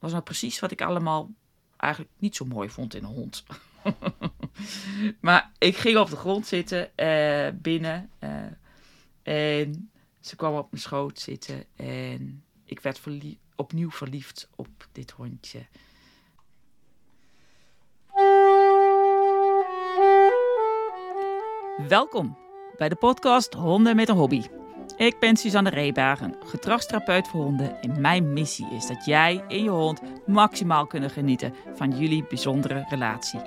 was nou precies wat ik allemaal eigenlijk niet zo mooi vond in een hond. maar ik ging op de grond zitten uh, binnen. Uh, en ze kwam op mijn schoot zitten. En ik werd opnieuw verliefd op dit hondje. Welkom bij de podcast Honden met een Hobby. Ik ben Suzanne Reebagen, gedragstherapeut voor honden en mijn missie is dat jij en je hond maximaal kunnen genieten van jullie bijzondere relatie.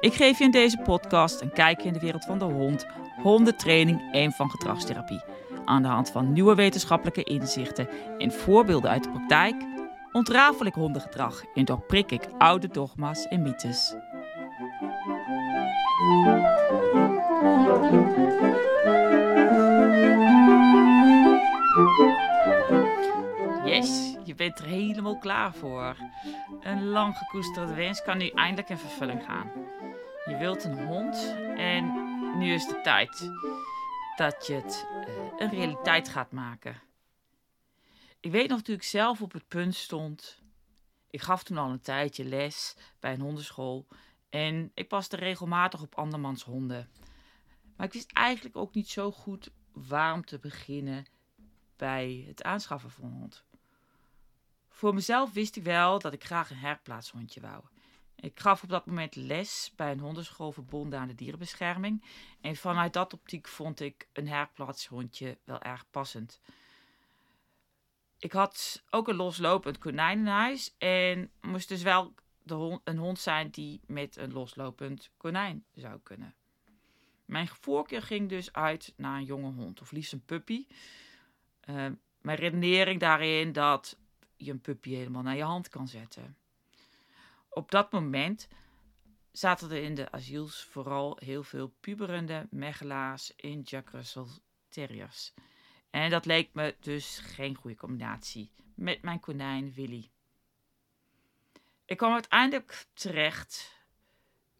Ik geef je in deze podcast een kijkje in de wereld van de hond, hondentraining en van gedragstherapie. Aan de hand van nieuwe wetenschappelijke inzichten en voorbeelden uit de praktijk ontrafel ik hondengedrag en doorprik ik oude dogma's en mythes. Yes, je bent er helemaal klaar voor. Een lang gekoesterde wens kan nu eindelijk in vervulling gaan. Je wilt een hond en nu is de tijd dat je het uh, een realiteit gaat maken. Ik weet nog toen ik zelf op het punt stond. Ik gaf toen al een tijdje les bij een hondenschool en ik paste regelmatig op andermans honden. Maar ik wist eigenlijk ook niet zo goed waarom te beginnen bij het aanschaffen van een hond. Voor mezelf wist ik wel dat ik graag een herplaatshondje wou. Ik gaf op dat moment les bij een hondenschool verbonden aan de dierenbescherming. En vanuit dat optiek vond ik een herplaatshondje wel erg passend. Ik had ook een loslopend konijn in huis en moest dus wel de hond, een hond zijn die met een loslopend konijn zou kunnen. Mijn voorkeur ging dus uit naar een jonge hond, of liefst een puppy. Uh, mijn redenering daarin dat je een puppy helemaal naar je hand kan zetten. Op dat moment zaten er in de asiels vooral heel veel puberende Megala's in Jack Russell Terriers. En dat leek me dus geen goede combinatie met mijn konijn Willy. Ik kwam uiteindelijk terecht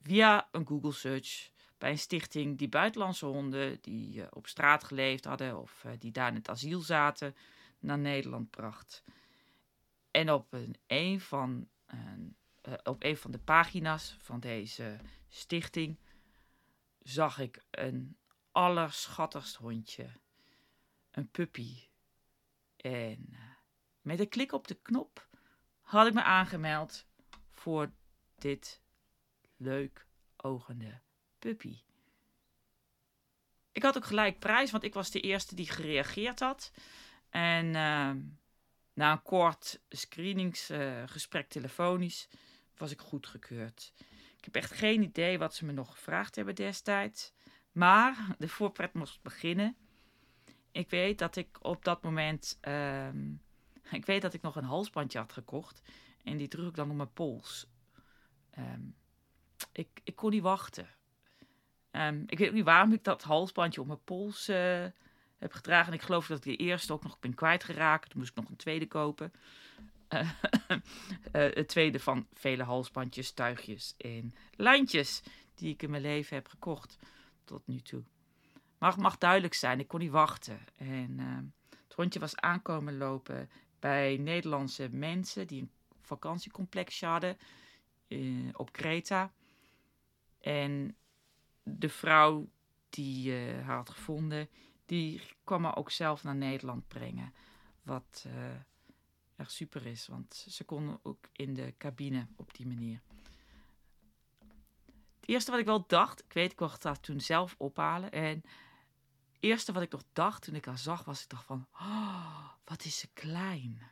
via een Google search bij een stichting die buitenlandse honden die uh, op straat geleefd hadden of uh, die daar in het asiel zaten naar Nederland bracht. En op een, van, uh, op een van de pagina's van deze stichting zag ik een allerschattigst hondje. Een puppy. En met een klik op de knop had ik me aangemeld voor dit leuk ogende puppy. Ik had ook gelijk prijs, want ik was de eerste die gereageerd had. En uh, na een kort screeningsgesprek uh, telefonisch was ik goedgekeurd. Ik heb echt geen idee wat ze me nog gevraagd hebben destijds. Maar de voorpret moest beginnen. Ik weet dat ik op dat moment. Uh, ik weet dat ik nog een halsbandje had gekocht. En die droeg ik dan op mijn pols. Um, ik, ik kon niet wachten. Um, ik weet ook niet waarom ik dat halsbandje op mijn pols uh, heb gedragen. En ik geloof dat ik de eerste ook nog ben kwijtgeraakt. Toen moest ik nog een tweede kopen. Uh, het tweede van vele halsbandjes, tuigjes en lijntjes die ik in mijn leven heb gekocht tot nu toe. Maar het mag duidelijk zijn, ik kon niet wachten. En ehm, het hondje was aankomen lopen bij Nederlandse mensen die een vakantiecomplexje hadden op Kreta. En de vrouw die uh, haar had gevonden, die kwam haar ook zelf naar Nederland brengen. Wat uh, echt super is, want ze kon ook in de cabine op die manier. Het eerste wat ik wel dacht, ik weet, ik mocht haar toen zelf ophalen. En het eerste wat ik nog dacht toen ik haar zag, was ik dacht van, oh, wat is ze klein.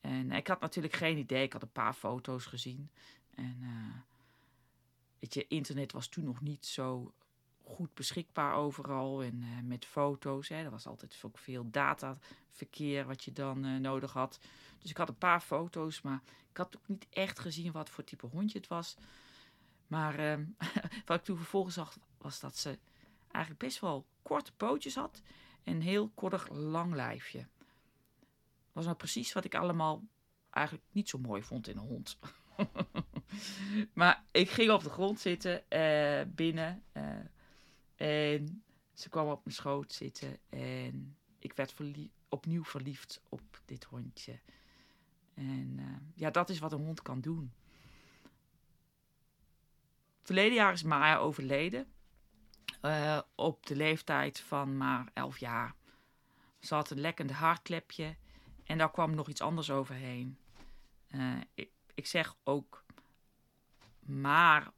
En ik had natuurlijk geen idee, ik had een paar foto's gezien. En uh, weet je, internet was toen nog niet zo goed beschikbaar overal en uh, met foto's. Hè. Er was altijd ook veel dataverkeer wat je dan uh, nodig had. Dus ik had een paar foto's, maar ik had ook niet echt gezien wat voor type hondje het was. Maar uh, wat ik toen vervolgens zag, was dat ze eigenlijk best wel korte pootjes had en heel kortig lang lijfje. was nou precies wat ik allemaal eigenlijk niet zo mooi vond in een hond. maar ik ging op de grond zitten uh, binnen. Uh, en ze kwam op mijn schoot zitten. En ik werd opnieuw verliefd op dit hondje. En uh, ja, dat is wat een hond kan doen. Verleden jaar is Maya overleden. Op de leeftijd van maar 11 jaar. Ze had een lekkende hartklepje. En daar kwam nog iets anders overheen. Ik, ik zeg ook maar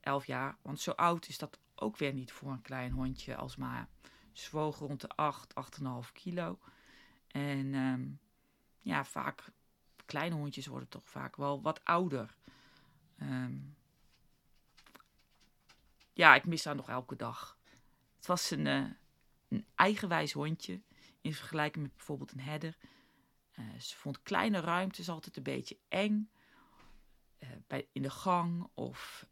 11 jaar. Want zo oud is dat ook weer niet voor een klein hondje als Maya. Ze woog rond de 8, 8,5 kilo. En um, ja, vaak, kleine hondjes worden toch vaak wel wat ouder. Um, ja, ik mis haar nog elke dag. Het was een, uh, een eigenwijs hondje in vergelijking met bijvoorbeeld een herder. Uh, ze vond kleine ruimtes altijd een beetje eng. Bij, in de gang of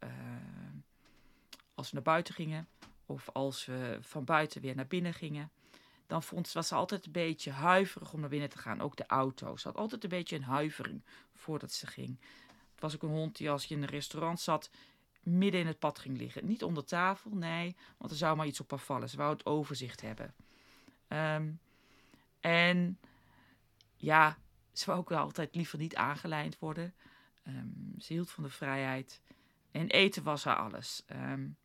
als we naar buiten gingen. Of als we van buiten weer naar binnen gingen. Dan vond, was ze altijd een beetje huiverig om naar binnen te gaan. Ook de auto. Ze had altijd een beetje een huivering voordat ze ging. Het was ook een hond die als je in een restaurant zat midden in het pad ging liggen. Niet onder tafel, nee, want er zou maar iets op haar vallen. Ze wou het overzicht hebben. Um, en ja, ze wou ook altijd liever niet aangelijnd worden. Um, ze hield van de vrijheid. En eten was haar alles. Um,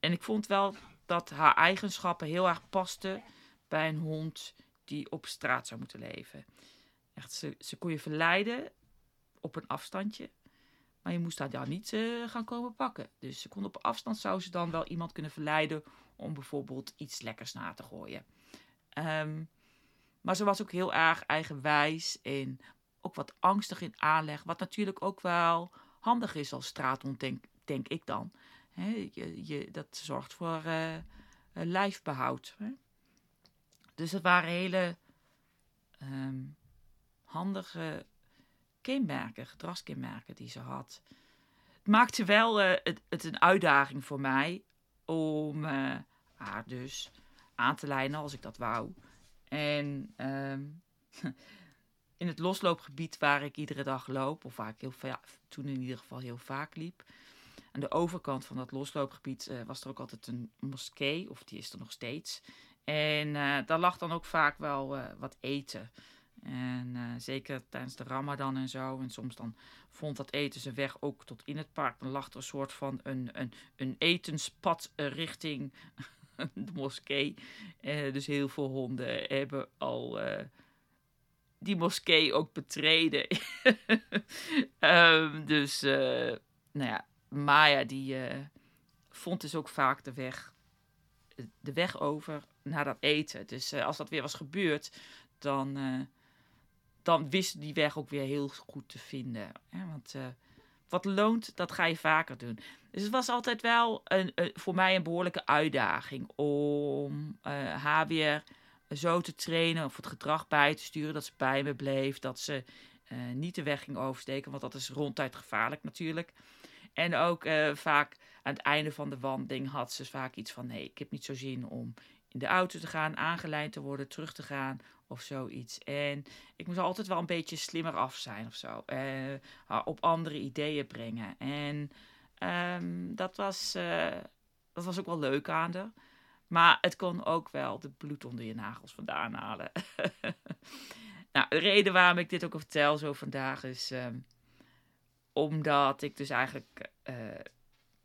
en ik vond wel dat haar eigenschappen heel erg pasten bij een hond die op straat zou moeten leven. Echt, ze, ze kon je verleiden op een afstandje. Maar je moest haar dan niet uh, gaan komen pakken. Dus ze kon op afstand zou ze dan wel iemand kunnen verleiden om bijvoorbeeld iets lekkers na te gooien. Um, maar ze was ook heel erg eigenwijs en ook wat angstig in aanleg. Wat natuurlijk ook wel handig is als straathond, denk, ik dan. He, je, je, dat zorgt voor uh, lijfbehoud. Hè? Dus het waren hele um, handige kenmerken, gedragskenmerken die ze had. Het maakte wel uh, het, een uitdaging voor mij om haar dus aan te lijnen als ik dat wou. En um, in het losloopgebied waar ik iedere dag loop, of waar ik toen in ieder geval heel vaak liep. Aan de overkant van dat losloopgebied uh, was er ook altijd een moskee, of die is er nog steeds. En uh, daar lag dan ook vaak wel uh, wat eten. En zeker tijdens de Ramadan en zo. En soms dan vond dat eten zijn weg ook tot in het park. Dan lag er een soort van een, een, een etenspad richting de moskee. dus heel veel honden hebben al die moskee ook betreden. um, dus, nou ja, Maya die vond dus ook vaak de weg, de weg over naar dat eten. Dus als dat weer was gebeurd, dan dan wist die weg ook weer heel goed te vinden. Want wat loont, dat ga je vaker doen. Dus het was altijd wel een, voor mij een behoorlijke uitdaging om haar weer zo te trainen of het gedrag bij te sturen dat ze bij me bleef, dat ze uh, niet de weg ging oversteken, want dat is ronduit gevaarlijk natuurlijk. En ook vaak aan het einde van de wandeling had ze vaak iets van: nee, ik heb niet zo zin om in de auto te gaan, aangeleid te worden, terug te gaan of zoiets. En ik moest altijd wel een beetje slimmer af zijn of zo. Uh, op andere ideeën brengen. En um, dat, was, dat was ook wel leuk aan haar. Maar het kon ook wel de bloed onder je nagels vandaan halen. nou, de reden waarom ik dit ook vertel zo vandaag is... Um, omdat ik dus eigenlijk uh,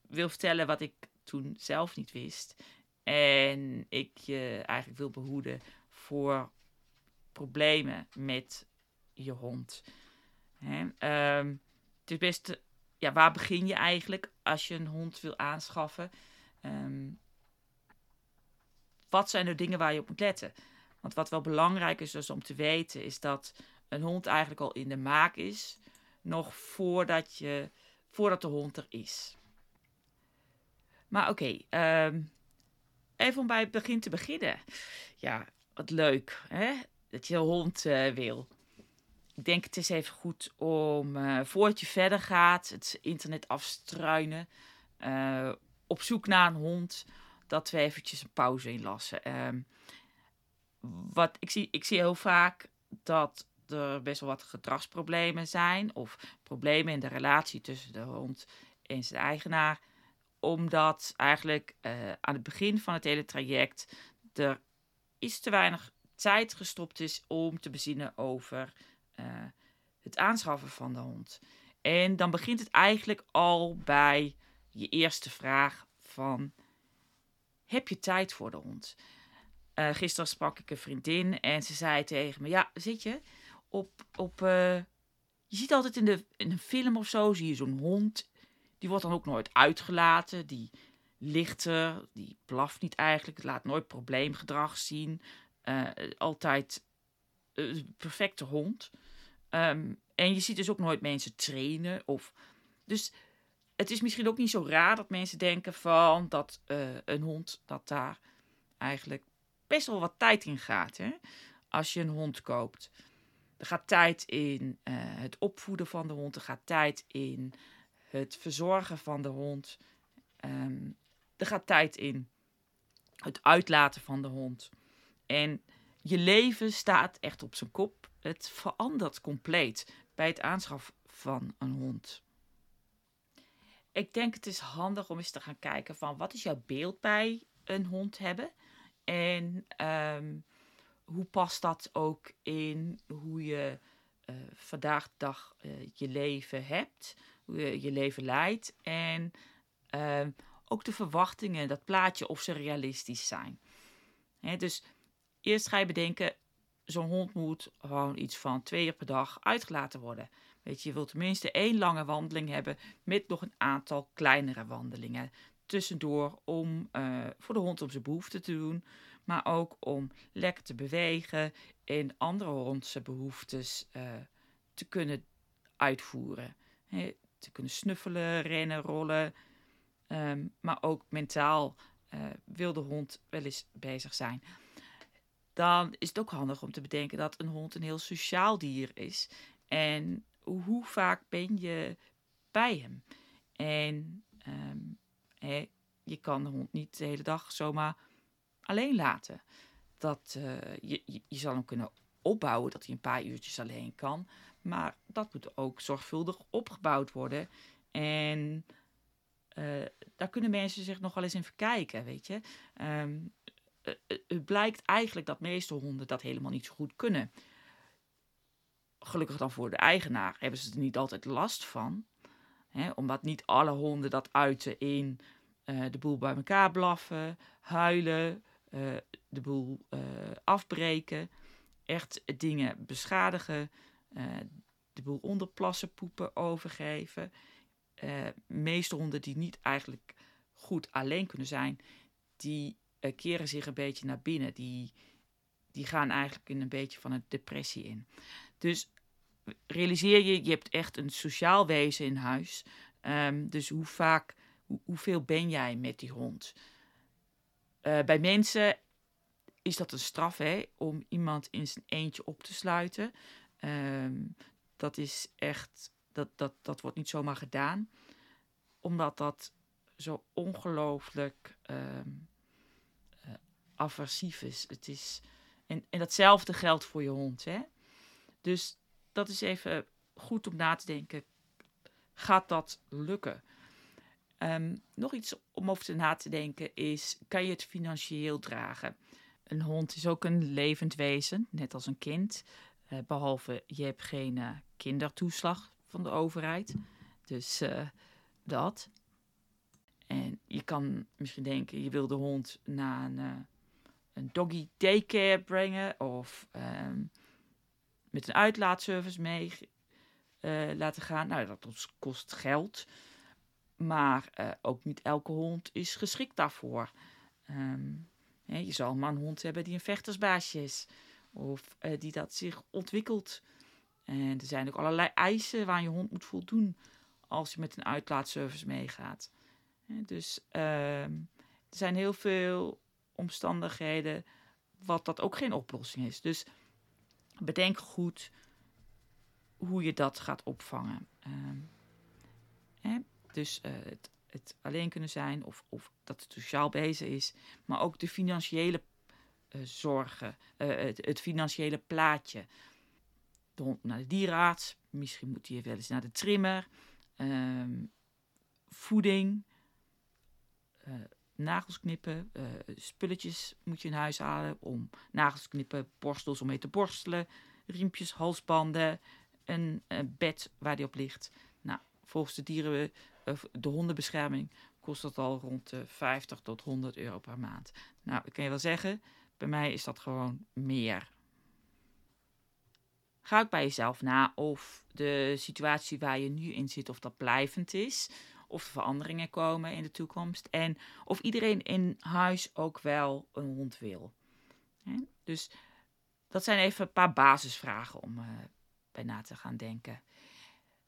wil vertellen wat ik toen zelf niet wist. En ik je eigenlijk wil behoeden voor problemen met je hond. Hè? Um, het is best, ja, waar begin je eigenlijk als je een hond wil aanschaffen? Um, wat zijn de dingen waar je op moet letten? Want wat wel belangrijk is dus om te weten, is dat een hond eigenlijk al in de maak is, nog voordat, je, voordat de hond er is. Maar oké, um, even om bij het begin te beginnen. Ja, wat leuk. Hè? dat je een hond uh, wil. Ik denk het is even goed om, uh, voordat je verder gaat, het internet afstruinen. Uh, op zoek naar een hond, dat we eventjes een pauze inlassen. Um, wat, ik, zie, ik zie heel vaak dat er best wel wat gedragsproblemen zijn. Of problemen in de relatie tussen de hond en zijn eigenaar. Omdat eigenlijk aan het begin van het hele traject er iets te weinig tijd gestopt is om te bezinnen over uh, het aanschaffen van de hond. En dan begint het eigenlijk al bij je eerste vraag van... Heb je tijd voor de hond? Uh, gisteren sprak ik een vriendin en ze zei tegen me... Ja, zit je op... op uh, je ziet altijd in, de, in een film of zo, zie je zo'n hond. Die wordt dan ook nooit uitgelaten. Die ligt er, die blaft niet eigenlijk. Laat nooit probleemgedrag zien. Uh, altijd perfecte hond. Um, en je ziet dus ook nooit mensen trainen. Of, dus het is misschien ook niet zo raar dat mensen denken van dat uh, een hond dat daar eigenlijk best wel wat tijd in gaat. Hè? Als je een hond koopt. Er gaat tijd in uh, het opvoeden van de hond. Er gaat tijd in het verzorgen van de hond. Um, er gaat tijd in het uitlaten van de hond. En je leven staat echt op zijn kop. Het verandert compleet bij het aanschaf van een hond. Ik denk het is handig om eens te gaan kijken van wat is jouw beeld bij een hond hebben. En um, hoe past dat ook in hoe je uh, vandaag de dag uh, je leven hebt, hoe je je leven leidt. En uh, ook de verwachtingen, dat plaatje, of ze realistisch zijn. Dus eerst ga je bedenken, zo'n hond moet gewoon iets van twee uur per dag uitgelaten worden. Weet je, je wilt tenminste één lange wandeling hebben met nog een aantal kleinere wandelingen tussendoor om uh, voor de hond om zijn behoeften te doen, maar ook om lekker te bewegen en andere hondse behoeftes uh, te kunnen uitvoeren. Te kunnen snuffelen, rennen, rollen, um, maar ook mentaal uh, wil de hond wel eens bezig zijn dan is het ook handig om te bedenken dat een hond een heel sociaal dier is. En hoe vaak ben je bij hem? En hè, je kan de hond niet de hele dag zomaar alleen laten. Dat, uh, je, je, zal hem kunnen opbouwen dat hij een paar uurtjes alleen kan. Maar dat moet ook zorgvuldig opgebouwd worden. En uh, daar kunnen mensen zich nog wel eens in verkijken, weet je. Um, eh, eh, het blijkt eigenlijk dat meeste honden dat helemaal niet zo goed kunnen. Gelukkig dan voor de eigenaar hebben ze er niet altijd last van. Hè, omdat niet alle honden dat uiten in uh, de boel bij elkaar blaffen, huilen, uh, de boel uh, afbreken, echt dingen beschadigen, de boel onderplassen, poepen, overgeven. meeste honden die niet eigenlijk goed alleen kunnen zijn, die keren zich een beetje naar binnen. Die, die gaan eigenlijk in een beetje van een depressie in. Dus realiseer je, je hebt echt een sociaal wezen in huis. Um, dus hoe vaak, hoe, hoeveel ben jij met die hond? Uh, bij mensen is dat een straf hè, om iemand in zijn eentje op te sluiten. Um, dat is echt, dat, dat, dat wordt niet zomaar gedaan. Omdat dat zo ongelooflijk um, aversief is. Het is en, en datzelfde geldt voor je hond. Hè? Dus dat is even goed om na te denken. Gaat dat lukken? Um, nog iets om over te na te denken is: kan je het financieel dragen? Een hond is ook een levend wezen, net als een kind. Uh, behalve je hebt geen uh, kindertoeslag van de overheid. Dus uh, dat. En je kan misschien denken: je wil de hond naar een een doggy daycare brengen of um, met een uitlaatservice mee uh, laten gaan. Nou, dat kost geld. Maar uh, ook niet elke hond is geschikt daarvoor. Um, je zal maar een hond hebben die een vechtersbaasje is. Of uh, die dat zich ontwikkelt. En er zijn ook allerlei eisen waar je hond moet voldoen als je met een uitlaatservice meegaat. Dus ehm, er zijn heel veel omstandigheden, wat dat ook geen oplossing is. Dus bedenk goed hoe je dat gaat opvangen. Uh, hè? Dus uh, het, het, alleen kunnen zijn of, of dat het sociaal bezig is, maar ook de financiële uh, zorgen, het, het, financiële plaatje. De hond naar de dierenarts, misschien moet hij wel eens naar de trimmer, ehm, voeding, nagels knippen, uh, spulletjes moet je in huis halen om nagels knippen, borstels om mee te borstelen, riempjes, halsbanden, een, een bed waar die op ligt. Nou, volgens de dieren, de hondenbescherming kost dat al rond de 50 tot 100 euro per maand. Nou, ik kan je wel zeggen, bij mij is dat gewoon meer. Ga ook bij jezelf na of de situatie waar je nu in zit, of dat blijvend is. Of er veranderingen komen in de toekomst. En of iedereen in huis ook wel een hond wil. Dus dat zijn even een paar basisvragen om uh, bij na te gaan denken.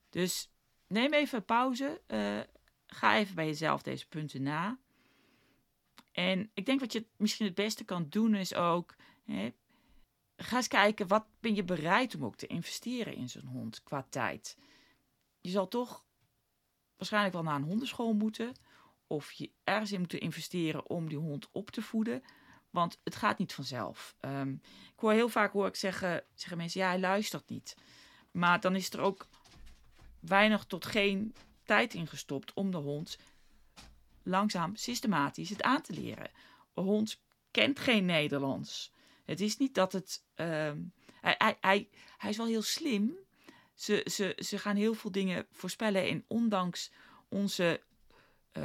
Dus neem even pauze. Uh, ga even bij jezelf deze punten na. En ik denk wat je misschien het beste kan doen is ook. Hè, ga eens kijken, wat ben je bereid om ook te investeren in zo'n hond qua tijd? Je zal toch waarschijnlijk wel naar een hondenschool moeten. Of je ergens in moeten investeren om die hond op te voeden. Want het gaat niet vanzelf. Um, ik hoor heel vaak hoor ik zeggen, zeggen mensen, ja, hij luistert niet. Maar dan is er ook weinig tot geen tijd ingestopt om de hond langzaam systematisch het aan te leren. Een hond kent geen Nederlands. Het is niet dat het. Ehm, hij, hij, hij is wel heel slim. Ze, ze, ze gaan heel veel dingen voorspellen. En ondanks onze uh,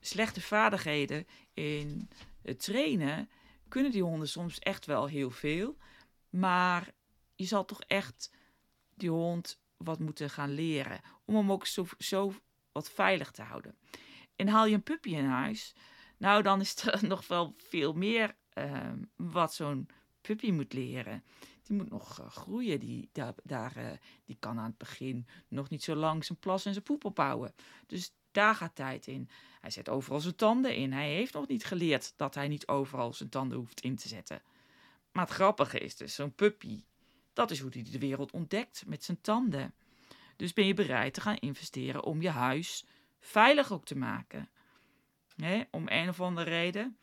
slechte vaardigheden in het trainen, kunnen die honden soms echt wel heel veel. Maar je zal toch echt die hond wat moeten gaan leren. Om hem ook zo, zo wat veilig te houden. En haal je een puppy in huis, nou dan is er nog wel veel meer uh, wat zo'n puppy moet leren. Die moet nog uh, groeien. Die, daar, daar, uh, die kan aan het begin nog niet zo lang zijn plas en zijn poep opbouwen. Dus daar gaat tijd in. Hij zet overal zijn tanden in. Hij heeft nog niet geleerd dat hij niet overal zijn tanden hoeft in te zetten. Maar het grappige is dus, zo'n puppy, dat is hoe hij de wereld ontdekt met zijn tanden. Dus ben je bereid te gaan investeren om je huis veilig ook te maken. om een of andere reden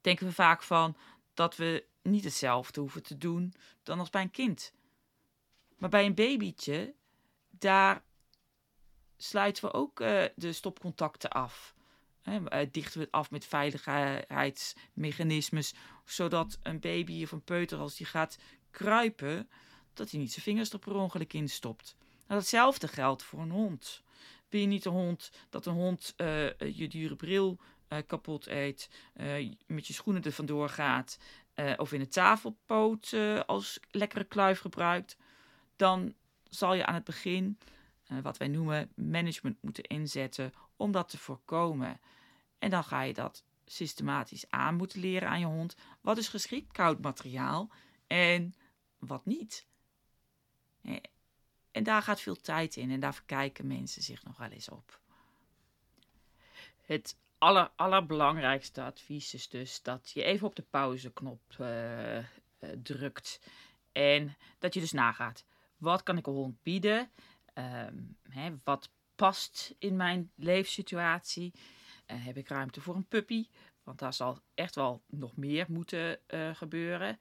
denken we vaak van dat we niet hetzelfde hoeven te doen dan als bij een kind. Maar bij een babytje, daar sluiten we ook uh, de stopcontacten af. He, dichten we het af met veiligheidsmechanismes, zodat een baby of een peuter, als die gaat kruipen, dat hij niet zijn vingers er per ongeluk in stopt. Nou, datzelfde geldt voor een hond. Ben je niet een hond dat een hond uh, je dure bril kapot eet, met je schoenen er vandoor gaat, of in een tafelpoot als lekkere kluif gebruikt, dan zal je aan het begin wat wij noemen management moeten inzetten om dat te voorkomen. En dan ga je dat systematisch aan moeten leren aan je hond. Wat is geschikt koud materiaal en wat niet. En daar gaat veel tijd in en daar verkijken mensen zich nog wel eens op. Het aller, allerbelangrijkste advies is dus dat je even op de pauzeknop uh, uh, drukt. En dat je dus nagaat, wat kan ik een hond bieden? Um, hè, wat past in mijn leefsituatie? Uh, heb ik ruimte voor een puppy? Want daar zal echt wel nog meer moeten gebeuren.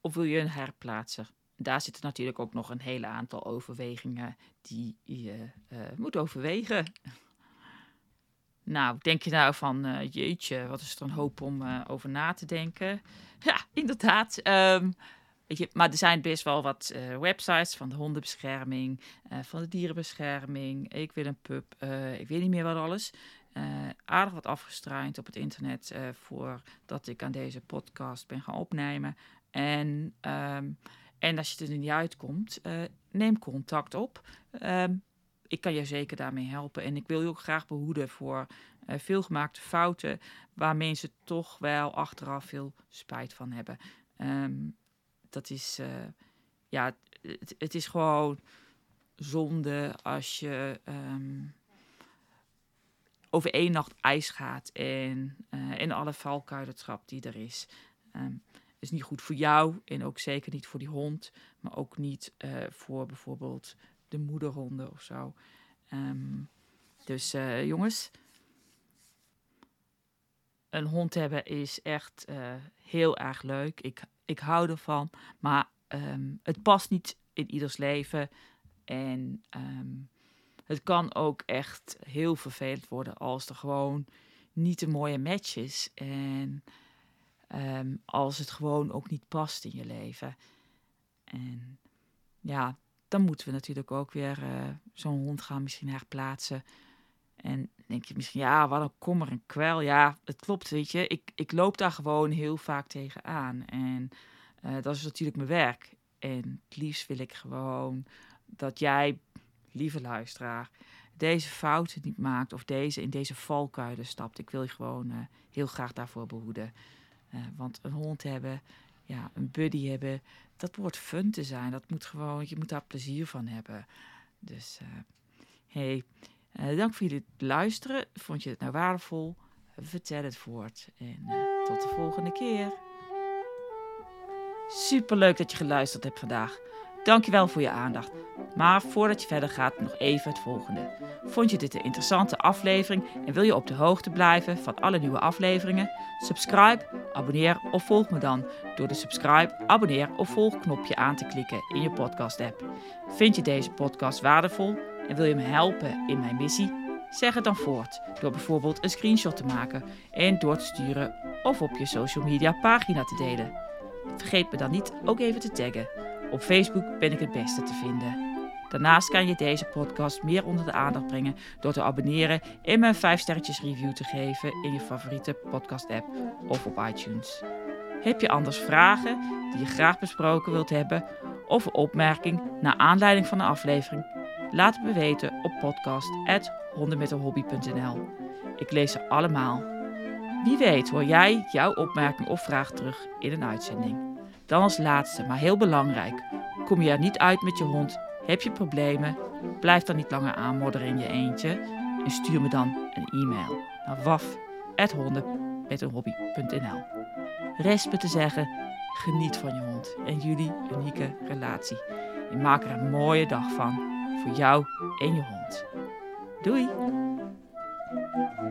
Of wil je een herplaatser? daar zitten natuurlijk ook nog een hele aantal overwegingen die je moet overwegen. Nou, denk je nou van, uh, jeetje, wat is er een hoop om uh, over na te denken? Ja, inderdaad. Um, weet je, maar er zijn best wel wat websites van de hondenbescherming, van de dierenbescherming. Ik wil een pup, ik weet niet meer wat alles. aardig wat afgestruind op het internet voordat ik aan deze podcast ben gaan opnemen. En um, en als je er niet uitkomt, neem contact op. Ehm, ik kan je zeker daarmee helpen. En ik wil je ook graag behoeden voor uh, veelgemaakte fouten waar mensen toch wel achteraf veel spijt van hebben. Um, dat is, uh, ja, het, het, is gewoon zonde als je um, over één nacht ijs gaat en in alle valkuilen trapt die er is. Um, is niet goed voor jou en ook zeker niet voor die hond, maar ook niet uh, voor bijvoorbeeld de moederhonden of zo. Um, dus uh, jongens, een hond hebben is echt uh, heel erg leuk. Ik, ik hou ervan, maar um, het past niet in ieders leven. En um, het kan ook echt heel vervelend worden als er gewoon niet een mooie match is. En als het gewoon ook niet past in je leven. En ja, dan moeten we natuurlijk ook weer eh, zo'n hond gaan misschien herplaatsen. En denk je misschien, ja, wat een kommer en kwel. Ja, het klopt, weet je. Ik, ik loop daar gewoon heel vaak tegenaan. En uh, dat is natuurlijk mijn werk. En het liefst wil ik gewoon dat jij, lieve luisteraar, deze fouten niet maakt of deze in deze valkuilen stapt. Ik wil je gewoon uh, heel graag daarvoor behoeden. Want een hond hebben, ja, een buddy hebben, dat wordt fun te zijn. Dat moet gewoon, je moet daar plezier van hebben. Dus, uh, hey, dank voor jullie luisteren. Vond je het nou waardevol? Vertel het voort. En tot de volgende keer. Super leuk dat je geluisterd hebt vandaag. Dankjewel voor je aandacht. Maar voordat je verder gaat, nog even het volgende. Vond je dit een interessante aflevering en wil je op de hoogte blijven van alle nieuwe afleveringen? Subscribe, abonneer of volg me dan door de subscribe, abonneer of volg knopje aan te klikken in je podcast app. Vind je deze podcast waardevol en wil je me helpen in mijn missie? Zeg het dan voort door bijvoorbeeld een screenshot te maken en door te sturen of op je social media pagina te delen. Vergeet me dan niet ook even te taggen. Op Facebook ben ik het beste te vinden. Daarnaast kan je deze podcast meer onder de aandacht brengen door te abonneren en een 5 sterretjes review te geven in je favoriete podcast app of op iTunes. Heb je anders vragen die je graag besproken wilt hebben of een opmerking naar aanleiding van de aflevering? Laat het me weten op podcast@hondenmetenhobby.nl. Ik lees ze allemaal. Wie weet hoor jij jouw opmerking of vraag terug in een uitzending. Dan als laatste, maar heel belangrijk. Kom je er niet uit met je hond? Heb je problemen? Blijf dan niet langer aanmodderen in je eentje. En stuur me dan een e-mail naar waf.honden.nl Rest me te zeggen, geniet van je hond en jullie unieke relatie. En maak er een mooie dag van voor jou en je hond. Doei!